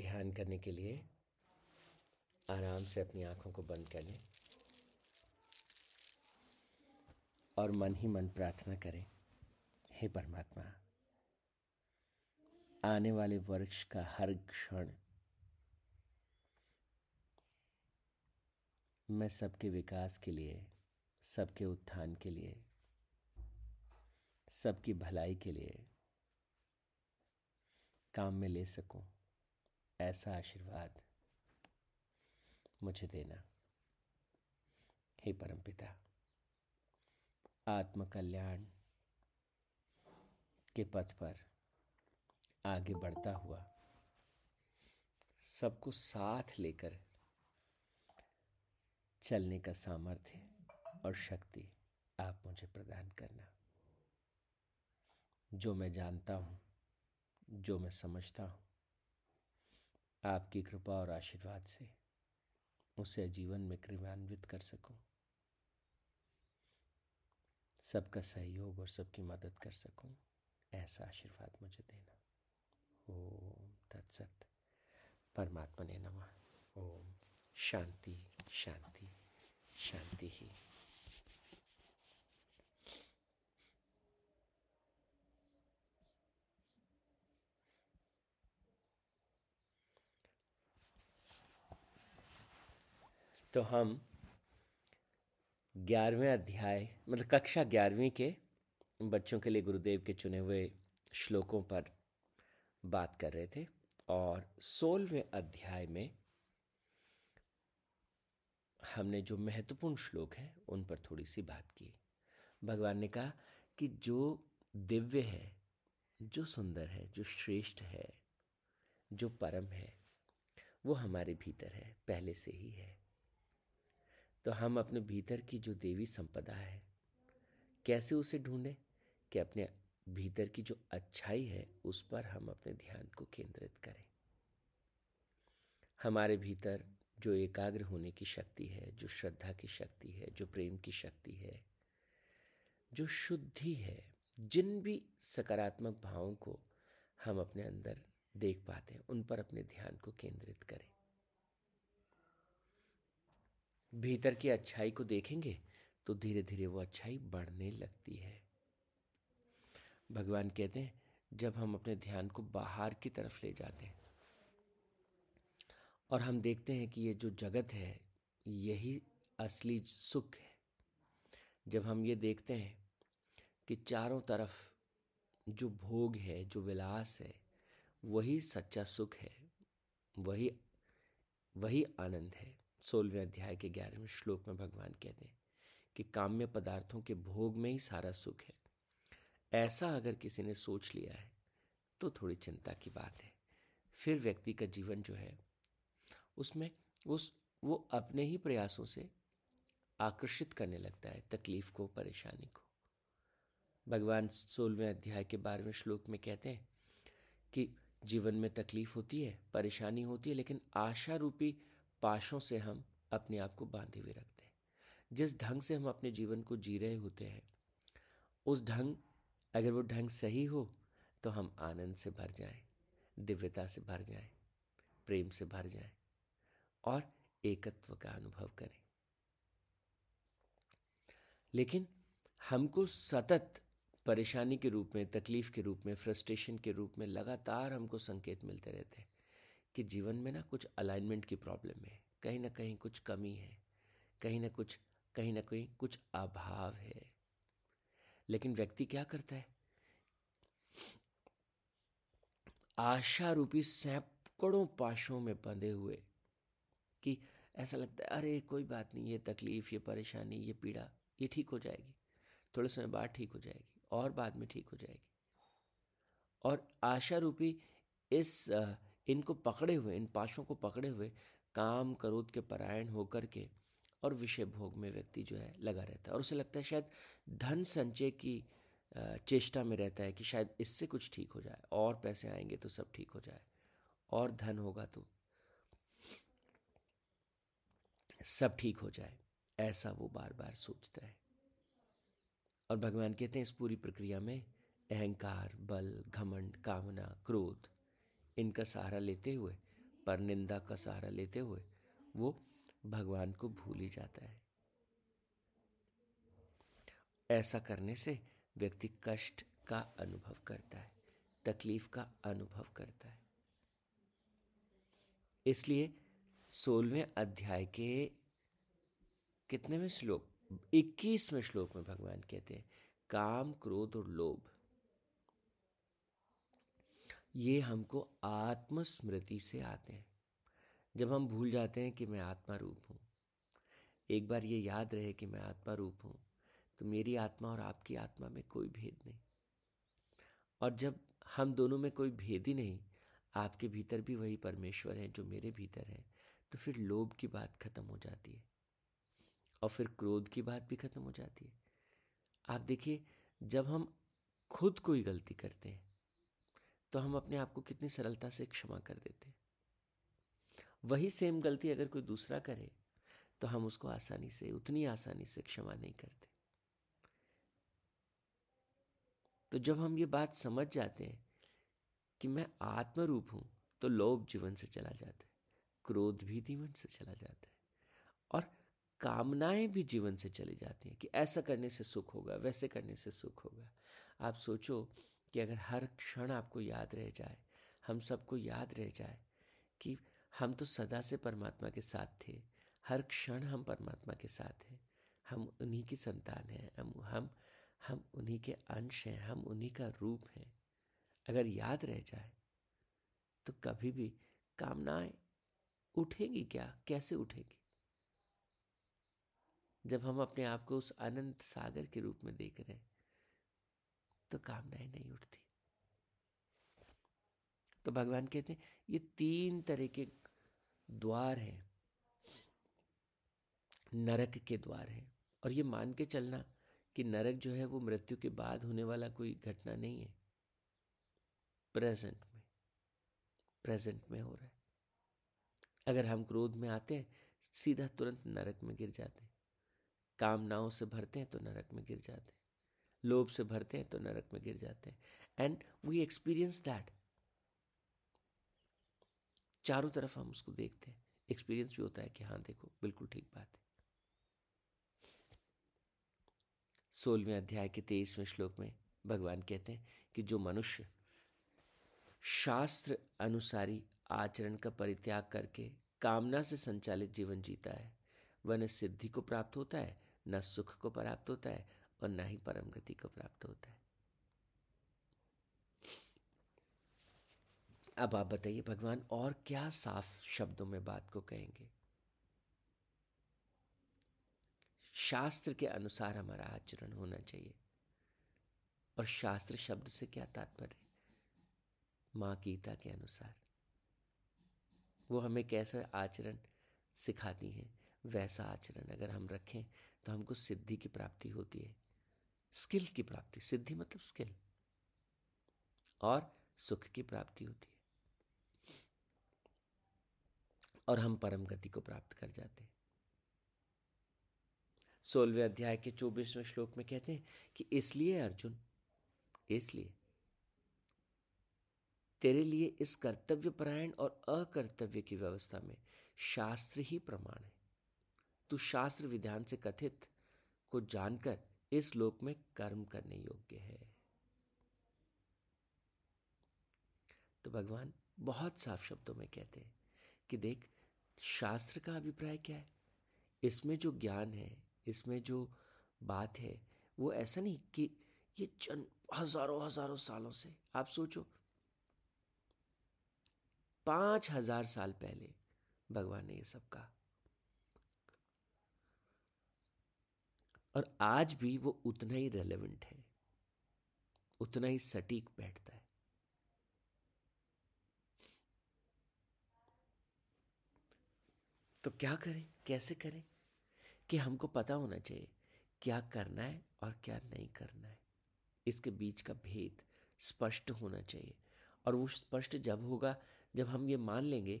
ध्यान करने के लिए आराम से अपनी आँखों को बंद कर लें और मन ही मन प्रार्थना करें, हे परमात्मा, आने वाले वर्ष का हर क्षण मैं सबके विकास के लिए, सबके उत्थान के लिए, सबकी भलाई के लिए काम में ले सकूँ। ऐसा आशीर्वाद मुझे देना। हे परमपिता आत्म कल्याण के पथ पर आगे बढ़ता हुआ सबको साथ लेकर चलने का सामर्थ्य और शक्ति आप मुझे प्रदान करना। जो मैं जानता हूँ, जो मैं समझता हूँ आपकी कृपा और आशीर्वाद से उसे जीवन में क्रियान्वित कर सकूँ। सबका सहयोग और सबकी मदद कर सकूँ, ऐसा आशीर्वाद मुझे देना। ओम तत्सत। परमात्मा ने नमः। ओम शांति शांति शांति ही। तो हम ग्यारहवें अध्याय मतलब कक्षा ग्यारहवीं के बच्चों के लिए गुरुदेव के चुने हुए श्लोकों पर बात कर रहे थे और सोलहवें अध्याय में हमने जो महत्वपूर्ण श्लोक हैं, उन पर थोड़ी सी बात की। भगवान ने कहा कि जो दिव्य है, जो सुंदर है, जो श्रेष्ठ है, जो परम है, वो हमारे भीतर है, पहले से ही है। तो हम अपने भीतर की जो देवी संपदा है, कैसे उसे ढूंढें कि अपने भीतर की जो अच्छाई है, उस पर हम अपने ध्यान को केंद्रित करें। हमारे भीतर जो एकाग्र होने की शक्ति है, जो श्रद्धा की शक्ति है, जो प्रेम की शक्ति है, जो शुद्धि है, जिन भी सकारात्मक भावों को हम अपने अंदर देख पाते हैं, उन पर अपने ध्यान को केंद्रित करें। भीतर की अच्छाई को देखेंगे तो धीरे धीरे वो अच्छाई बढ़ने लगती है। भगवान कहते हैं, जब हम अपने ध्यान को बाहर की तरफ़ ले जाते हैं और हम देखते हैं कि ये जो जगत है, यही असली सुख है। जब हम ये देखते हैं कि चारों तरफ़ जो भोग है, जो विलास है, वही सच्चा सुख है, वही वही आनंद है। सोलहवें अध्याय के ग्यारहवें श्लोक में भगवान कहते हैं कि काम्य पदार्थों के भोग में ही सारा सुख है। ऐसा अगर किसी ने सोच लिया है तो थोड़ी चिंता की बात है। फिर व्यक्ति का जीवन जो है, उसमें उस, वो अपने ही प्रयासों से आकर्षित करने लगता है, तकलीफ़ को, परेशानी को। भगवान सोलहवें अध्याय के बारहवें श्लोक में कहते हैं कि जीवन में तकलीफ़ होती है, परेशानी होती है, लेकिन आशा रूपी पाशों से हम अपने आप को बांधे हुए रखते हैं। जिस ढंग से हम अपने जीवन को जी रहे होते हैं उस ढंग अगर वो ढंग सही हो तो हम आनंद से भर जाएँ, दिव्यता से भर जाएँ, प्रेम से भर जाएँ और एकत्व का अनुभव करें। लेकिन हमको सतत परेशानी के रूप में तकलीफ़ के रूप में फ्रस्ट्रेशन के रूप में लगातार हमको संकेत मिलते रहते हैं। कि जीवन में ना कुछ अलाइनमेंट की प्रॉब्लम है। कहीं ना कहीं कुछ कमी है। कहीं ना कुछ, कहीं ना कहीं कुछ अभाव है। लेकिन व्यक्ति क्या करता है? आशा रूपी सैकड़ों पाशों में बंधे हुए कि ऐसा लगता है, अरे, कोई बात नहीं, ये तकलीफ़, ये परेशानी, ये पीड़ा, ये ठीक हो जाएगी। थोड़े समय बाद ठीक हो जाएगी, और बाद में ठीक हो जाएगी। और आशा रूपी इस इनको पकड़े हुए, इन पाशों को पकड़े हुए काम, क्रोध के परायण होकर के और विषय भोग में व्यक्ति जो है लगा रहता है। और उसे लगता है शायद धन संचय की चेष्टा में रहता है कि शायद इससे कुछ ठीक हो जाए, और पैसे आएँगे तो सब ठीक हो जाए, और धन होगा तो सब ठीक हो जाए, ऐसा वो बार बार सोचता है। और भगवान कहते हैं इस पूरी प्रक्रिया में अहंकार, बल, घमंड, कामना, क्रोध इनका सहारा लेते हुए, पर निंदा का सहारा लेते हुए, वो भगवान को भूल ही जाता है। ऐसा करने से व्यक्ति कष्ट का अनुभव करता है, तकलीफ़ का अनुभव करता है। इसलिए सोलवें अध्याय के कितने में श्लोक, इक्कीसवें श्लोक में भगवान कहते हैं, काम, क्रोध और लोभ। ये हमको आत्मस्मृति से आते हैं। जब हम भूल जाते हैं कि मैं आत्मा रूप हूँ। एक बार ये याद रहे कि मैं आत्मा रूप हूँ तो मेरी आत्मा और आपकी आत्मा में कोई भेद नहीं। और जब हम दोनों में कोई भेद ही नहीं, आपके भीतर भी वही परमेश्वर है जो मेरे भीतर है तो फिर लोभ की बात खत्म हो जाती है। और फिर क्रोध की बात भी खत्म हो जाती है। आप देखिए, जब हम खुद कोई गलती करते हैं तो हम अपने आप को कितनी सरलता से क्षमा कर देते हैं। वही सेम गलती अगर कोई दूसरा करे तो हम उसको आसानी से, उतनी आसानी से क्षमा नहीं करते। तो जब हम ये बात समझ जाते हैं कि मैं आत्मरूप हूँ तो लोभ जीवन से चला जाता है, क्रोध भी जीवन से चला जाता है, और कामनाएँ भी जीवन से चली जाती हैं कि ऐसा करने से सुख होगा, वैसे करने से सुख होगा। आप सोचो कि अगर हर क्षण आपको याद रह जाए, हम सबको याद रह जाए कि हम तो सदा से परमात्मा के साथ थे, हर क्षण हम परमात्मा के साथ हैं, हम उन्हीं की संतान हैं, हम हम हम उन्हीं के अंश हैं, हम उन्हीं का रूप हैं। अगर याद रह जाए तो कभी भी कामनाएँ उठेंगी क्या? कैसे उठेंगी? जब हम अपने आप को उस अनंत सागर के रूप में देख रहे हैं तो कामनाएँ नहीं उठती। तो भगवान कहते हैं, ये तीन तरह के द्वार हैं। नरक के द्वार हैं। और ये मान के चलना कि नरक जो है वो मृत्यु के बाद होने वाला कोई घटना नहीं है। प्रेजेंट में प्रेजेंट में हो रहा है। अगर हम क्रोध में आते हैं, सीधा तुरंत नरक में गिर जाते हैं। कामनाओं से भरते हैं तो नरक में गिर जाते हैं। लोभ से भरते हैं तो नरक में गिर जाते हैं। एंड वी एक्सपीरियंस दैट चारों तरफ़ हम उसको देखते हैं। एक्सपीरियंस भी होता है कि हाँ देखो, बिल्कुल ठीक बात है। सोलहवें अध्याय के तेईसवें श्लोक में भगवान कहते हैं कि जो मनुष्य शास्त्र अनुसारी आचरण का परित्याग करके कामना से संचालित जीवन जीता है, वह न सिद्धि को प्राप्त होता है, न सुख को प्राप्त होता है और न ही परम गति को प्राप्त होता है। अब आप बताइए, भगवान और क्या साफ़ शब्दों में बात को कहेंगे? शास्त्र के अनुसार हमारा आचरण होना चाहिए। और शास्त्र शब्द से क्या तात्पर्य माँ गीता के अनुसार। वो हमें कैसा आचरण सिखाती हैं, वैसा आचरण अगर हम रखें तो हमको सिद्धि की प्राप्ति होती है। स्किल की प्राप्ति, सिद्धि मतलब स्किल। और सुख की प्राप्ति होती है। और हम परम गति को प्राप्त कर जाते हैं। सोलहवें अध्याय के चौबीसवें श्लोक में कहते हैं कि इसलिए अर्जुन, इसलिए तेरे लिए इस कर्तव्य परायण और अकर्तव्य की व्यवस्था में शास्त्र ही प्रमाण है। तू शास्त्र विधान से कथित को जानकर इस लोक में कर्म करने योग्य है। तो भगवान बहुत साफ़ शब्दों में कहते हैं कि देख, शास्त्र का अभिप्राय क्या है? इसमें जो ज्ञान है, इसमें जो बात है, वो ऐसा नहीं कि ये जन हज़ारों हज़ारों सालों से। आप सोचो, पाँच हज़ार साल पहले भगवान ने ये सब कहा। और आज भी वो उतना ही रेलेवेंट है, उतना ही सटीक बैठता है। तो क्या करें? कैसे करें? कि हमको पता होना चाहिए क्या करना है और क्या नहीं करना है। इसके बीच का भेद स्पष्ट होना चाहिए। और वो स्पष्ट जब होगा, जब हम ये मान लेंगे,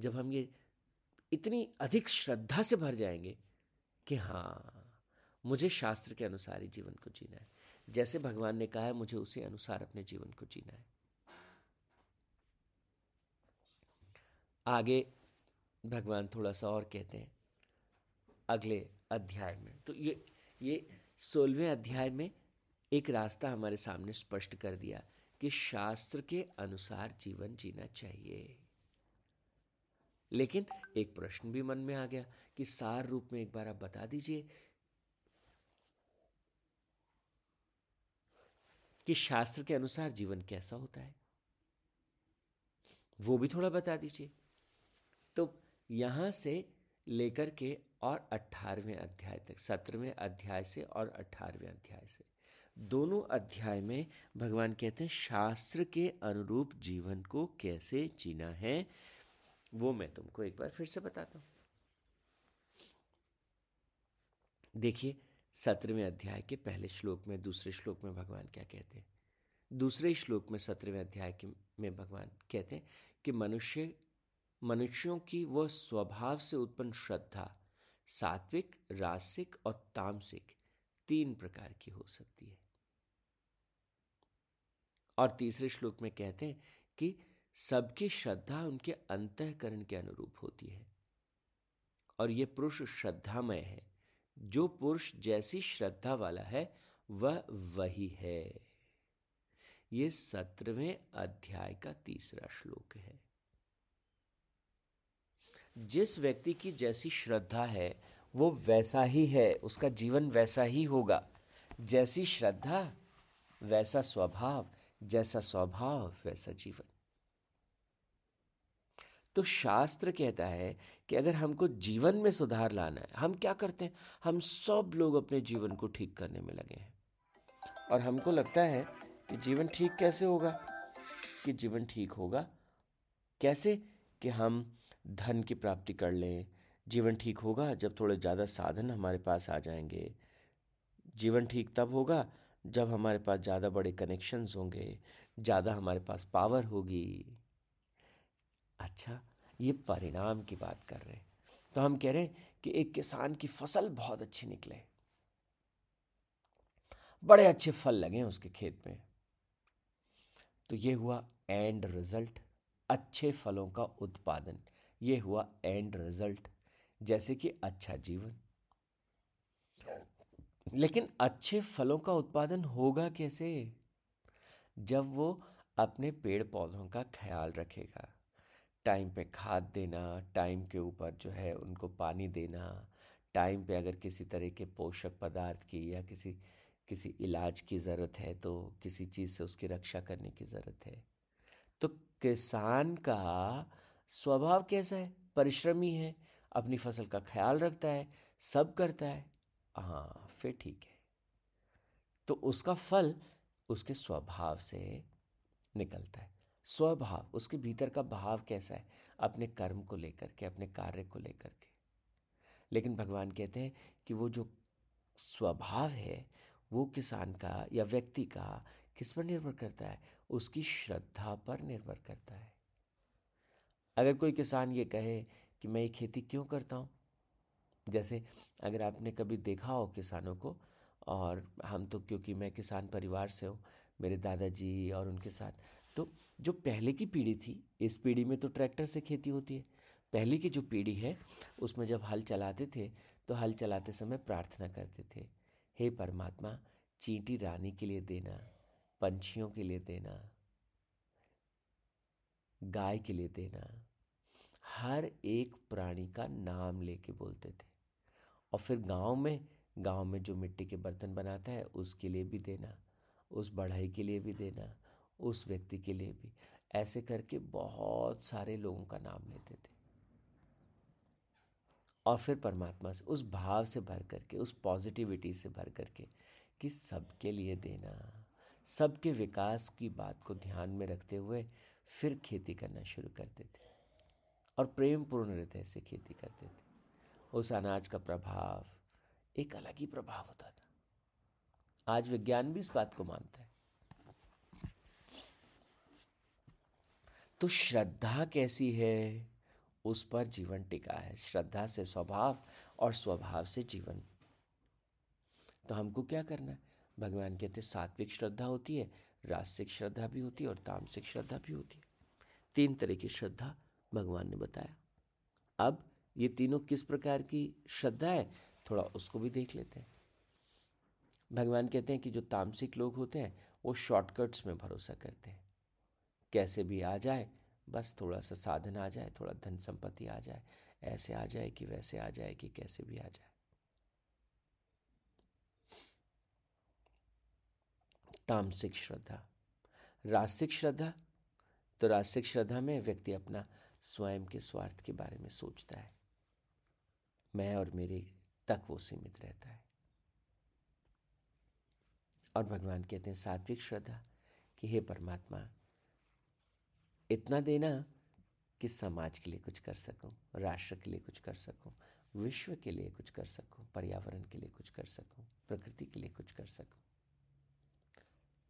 जब हम ये इतनी अधिक श्रद्धा से भर जाएँगे कि हाँ मुझे शास्त्र के अनुसार ही जीवन को जीना है। जैसे भगवान ने कहा है, मुझे उसी अनुसार अपने जीवन को जीना है। आगे भगवान थोड़ा सा और कहते हैं, अगले अध्याय में। तो ये ये सोलहवें अध्याय में एक रास्ता हमारे सामने स्पष्ट कर दिया कि शास्त्र के अनुसार जीवन जीना चाहिए। लेकिन एक प्रश्न भी मन में आ गया कि सार रूप में एक बार आप बता दीजिए कि शास्त्र के अनुसार जीवन कैसा होता है। वो भी थोड़ा बता दीजिए। तो यहाँ से लेकर के और अठारहवें अध्याय तक, सत्रहवें अध्याय से और अठारहवें अध्याय से। दोनों अध्याय में भगवान कहते हैं, शास्त्र के अनुरूप जीवन को कैसे जीना है, वो मैं तुमको एक बार फिर से बताता हूँ। देखिए सत्रहवें अध्याय के पहले श्लोक में, दूसरे श्लोक में भगवान क्या कहते हैं? दूसरे श्लोक में, सत्रहवें अध्याय के, में भगवान कहते हैं कि मनुष्य, मनुष्यों की वह स्वभाव से उत्पन्न श्रद्धा सात्विक रासिक और तामसिक तीन प्रकार की हो सकती है। और तीसरे श्लोक में कहते हैं कि सबकी श्रद्धा उनके अंतकरण के अनुरूप होती है। और ये पुरुष श्रद्धामय है। जो पुरुष जैसी श्रद्धा वाला है, वह वही है। ये सत्रहवें अध्याय का तीसरा श्लोक है। जिस व्यक्ति की जैसी श्रद्धा है, वो वैसा ही है, उसका जीवन वैसा ही होगा। जैसी श्रद्धा, वैसा स्वभाव, जैसा स्वभाव, वैसा जीवन। तो शास्त्र कहता है कि अगर हमको जीवन में सुधार लाना है, हम क्या करते हैं? हम सब लोग अपने जीवन को ठीक करने में लगे हैं। और हमको लगता है कि जीवन ठीक कैसे होगा? कि जीवन ठीक होगा कैसे? कि हम धन की प्राप्ति कर लें, जीवन ठीक होगा जब थोड़े ज़्यादा साधन हमारे पास आ जाएँगे। जीवन ठीक तब होगा जब हमारे पास ज़्यादा बड़े कनेक्शंस होंगे, ज़्यादा हमारे पास पावर होगी। अच्छा ये परिणाम की बात कर रहे हैं। तो हम कह रहे हैं कि एक किसान की फ़सल बहुत अच्छी निकले। बड़े अच्छे फल लगे उसके खेत में। तो ये हुआ एंड रिज़ल्ट अच्छे फलों का उत्पादन। ये हुआ एंड रिज़ल्ट जैसे कि अच्छा जीवन। लेकिन अच्छे फलों का उत्पादन होगा कैसे? जब वो अपने पेड़ पौधों का ख्याल रखेगा। टाइम पे खाद देना, टाइम के ऊपर जो है उनको पानी देना, टाइम पे अगर किसी तरह के पोषक पदार्थ की या किसी किसी इलाज की ज़रूरत है तो किसी चीज़ से उसकी रक्षा करने की ज़रूरत है। तो किसान का स्वभाव कैसा है? परिश्रमी है, अपनी फ़सल का ख्याल रखता है, सब करता है। हाँ फिर ठीक है। तो उसका फल उसके स्वभाव से निकलता है। स्वभाव, उसके भीतर का भाव कैसा है? अपने कर्म को लेकर के, अपने कार्य को लेकर के। लेकिन भगवान कहते हैं कि वो जो स्वभाव है, वो किसान का या व्यक्ति का किस पर निर्भर करता है? उसकी श्रद्धा पर निर्भर करता है। अगर कोई किसान ये कहे कि मैं ये खेती क्यों करता हूँ? जैसे अगर आपने कभी देखा हो किसानों को, और हम तो क्योंकि मैं किसान परिवार से हूँ, मेरे दादाजी और उनके साथ तो जो पहले की पीढ़ी थी, इस पीढ़ी में तो ट्रैक्टर से खेती होती है। पहले की जो पीढ़ी है, उसमें जब हल चलाते थे तो हल चलाते समय प्रार्थना करते थे, हे परमात्मा, चींटी रानी के लिए देना, पंछियों के लिए देना, गाय के लिए देना। हर एक प्राणी का नाम लेके बोलते थे। और फिर गाँव में गाँव में जो मिट्टी के बर्तन बनाता है, उसके लिए भी देना, उस बढ़ाई के लिए भी देना उस व्यक्ति के लिए भी। ऐसे करके बहुत सारे लोगों का नाम लेते थे। और फिर परमात्मा से, उस भाव से भर करके, उस पॉजिटिविटी से भर करके कि सबके लिए देना, सबके विकास की बात को ध्यान में रखते हुए फिर खेती करना शुरू करते थे और प्रेम पूर्ण हृदय से खेती करते थे। उस अनाज का प्रभाव, एक अलग ही प्रभाव होता था। आज विज्ञान भी इस बात को मानता है। तो श्रद्धा कैसी है? उस पर जीवन टिका है। श्रद्धा से स्वभाव और स्वभाव से जीवन। तो हमको क्या करना है? भगवान कहते हैं, सात्विक श्रद्धा होती है रासिक श्रद्धा भी होती है और तामसिक श्रद्धा भी होती है। तीन तरह की श्रद्धा भगवान ने बताया। अब ये तीनों किस प्रकार की श्रद्धा है? थोड़ा उसको भी देख लेते हैं। भगवान कहते हैं कि जो तामसिक लोग होते हैं, वो शॉर्टकट्स में भरोसा करते हैं। कैसे भी आ जाए, बस थोड़ा सा साधन आ जाए, थोड़ा धन संपत्ति आ जाए, ऐसे आ जाए कि वैसे आ जाए कि कैसे भी आ जाए। तामसिक श्रद्धा। रासिक श्रद्धा? तो रासिक श्रद्धा में व्यक्ति अपना स्वयं के स्वार्थ के बारे में सोचता है। मैं और मेरे तक वो सीमित रहता है। और भगवान कहते हैं, सात्विक श्रद्धा कि हे परमात्मा इतना देना कि समाज के लिए कुछ कर सकूँ, राष्ट्र के लिए कुछ कर सकूँ, विश्व के लिए कुछ कर सकूँ, पर्यावरण के लिए कुछ कर सकूँ, प्रकृति के लिए कुछ कर सकूँ।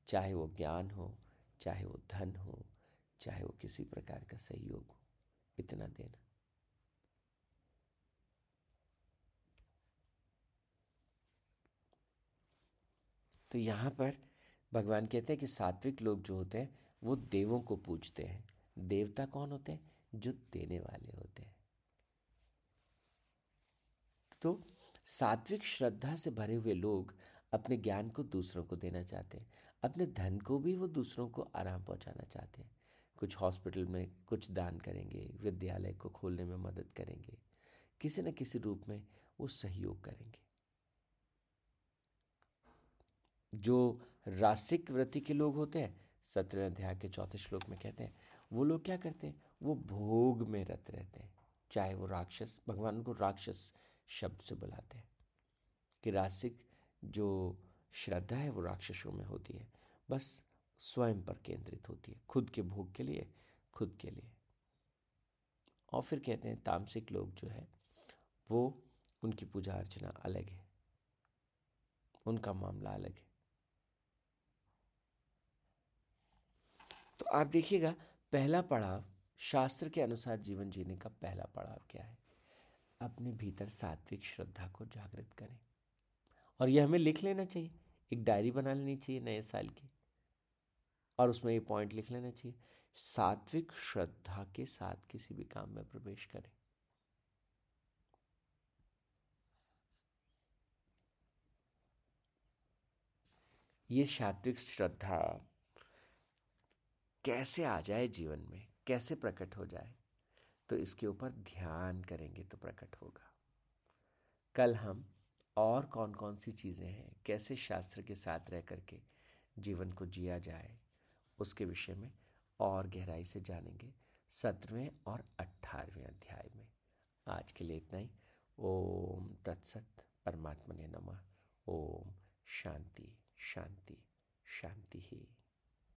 चाहे वो ज्ञान हो चाहे वो धन हो चाहे वो किसी प्रकार का सहयोग हो इतना देना तो यहाँ पर भगवान कहते हैं कि सात्विक लोग जो होते हैं वो देवों को पूजते हैं देवता कौन होते हैं? जो देने वाले होते हैं। तो सात्विक श्रद्धा से भरे हुए लोग अपने ज्ञान को दूसरों को देना चाहते हैं। अपने धन को भी वो दूसरों को आराम पहुंचाना चाहते हैं। कुछ हॉस्पिटल में कुछ दान करेंगे, विद्यालय को खोलने में मदद करेंगे। किसी न किसी रूप में वो सहयोग करेंगे। जो रासिक वृत्ति के लोग होते हैं सत्रह अध्याय के चौथे श्लोक में कहते हैं वो लोग क्या करते हैं? वो भोग में रत रहते हैं। चाहे वो राक्षस, भगवान को राक्षस शब्द से बुलाते हैं कि रासिक, जो श्रद्धा है वो राक्षसों में होती है, बस स्वयं पर केंद्रित होती है, खुद के भोग के लिए, खुद के लिए। और फिर कहते हैं, तामसिक लोग जो है, वो उनकी पूजा अर्चना अलग है। उनका मामला अलग है। तो आप देखिएगा पहला पड़ाव शास्त्र के अनुसार जीवन जीने का पहला पड़ाव क्या है? अपने भीतर सात्विक श्रद्धा को जागृत करें। और यह हमें लिख लेना चाहिए। एक डायरी बना लेनी चाहिए नए साल की। और उसमें ये पॉइंट लिख लेना चाहिए। सात्विक श्रद्धा के साथ किसी भी काम में प्रवेश करें। ये सात्विक श्रद्धा कैसे आ जाए जीवन में? कैसे प्रकट हो जाए? तो इसके ऊपर ध्यान करेंगे तो प्रकट होगा। कल हम और कौन कौन सी चीज़ें हैं? कैसे शास्त्र के साथ रह करके जीवन को जिया जाए? उसके विषय में और गहराई से जानेंगे सत्रहवें और अट्ठारहवें अध्याय में। आज के लिए इतना ही। ओम तत्सत परमात्मा ने नमा। ओम शांति शांति शांति ही।